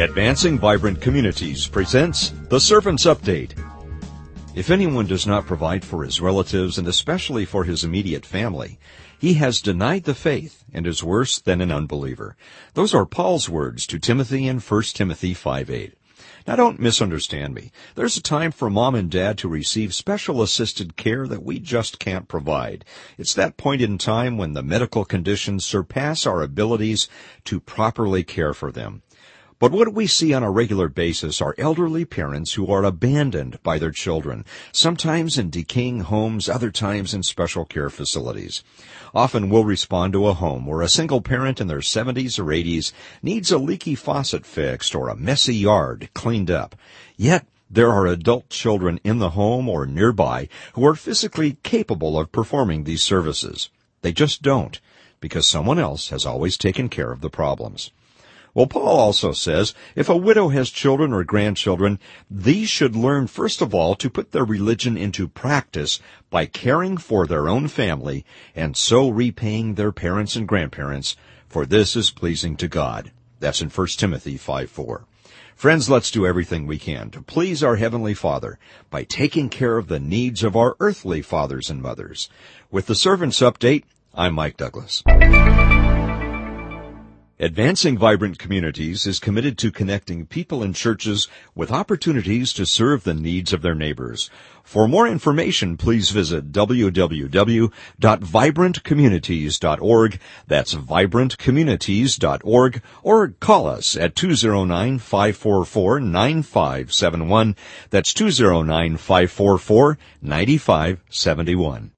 Advancing Vibrant Communities presents The Servant's Update. If anyone does not provide for his relatives and especially for his immediate family, he has denied the faith and is worse than an unbeliever. Those are Paul's words to Timothy in 1 Timothy 5:8. Now don't misunderstand me. There's a time for mom and dad to receive special assisted care that we just can't provide. It's that point in time when the medical conditions surpass our abilities to properly care for them. But what we see on a regular basis are elderly parents who are abandoned by their children, sometimes in decaying homes, other times in special care facilities. Often we'll respond to a home where a single parent in their 70s or 80s needs a leaky faucet fixed or a messy yard cleaned up. Yet, there are adult children in the home or nearby who are physically capable of performing these services. They just don't, because someone else has always taken care of the problems. Well, Paul also says if a widow has children or grandchildren, these should learn first of all to put their religion into practice by caring for their own family and so repaying their parents and grandparents, for this is pleasing to God. That's in 1 Timothy 5 4. Friends, let's do everything we can to please our Heavenly Father by taking care of the needs of our earthly fathers and mothers. With the Servants Update, I'm Mike Douglas. Advancing Vibrant Communities is committed to connecting people and churches with opportunities to serve the needs of their neighbors. For more information, please visit www.vibrantcommunities.org. That's vibrantcommunities.org or call us at 209-544-9571. That's 209-544-9571.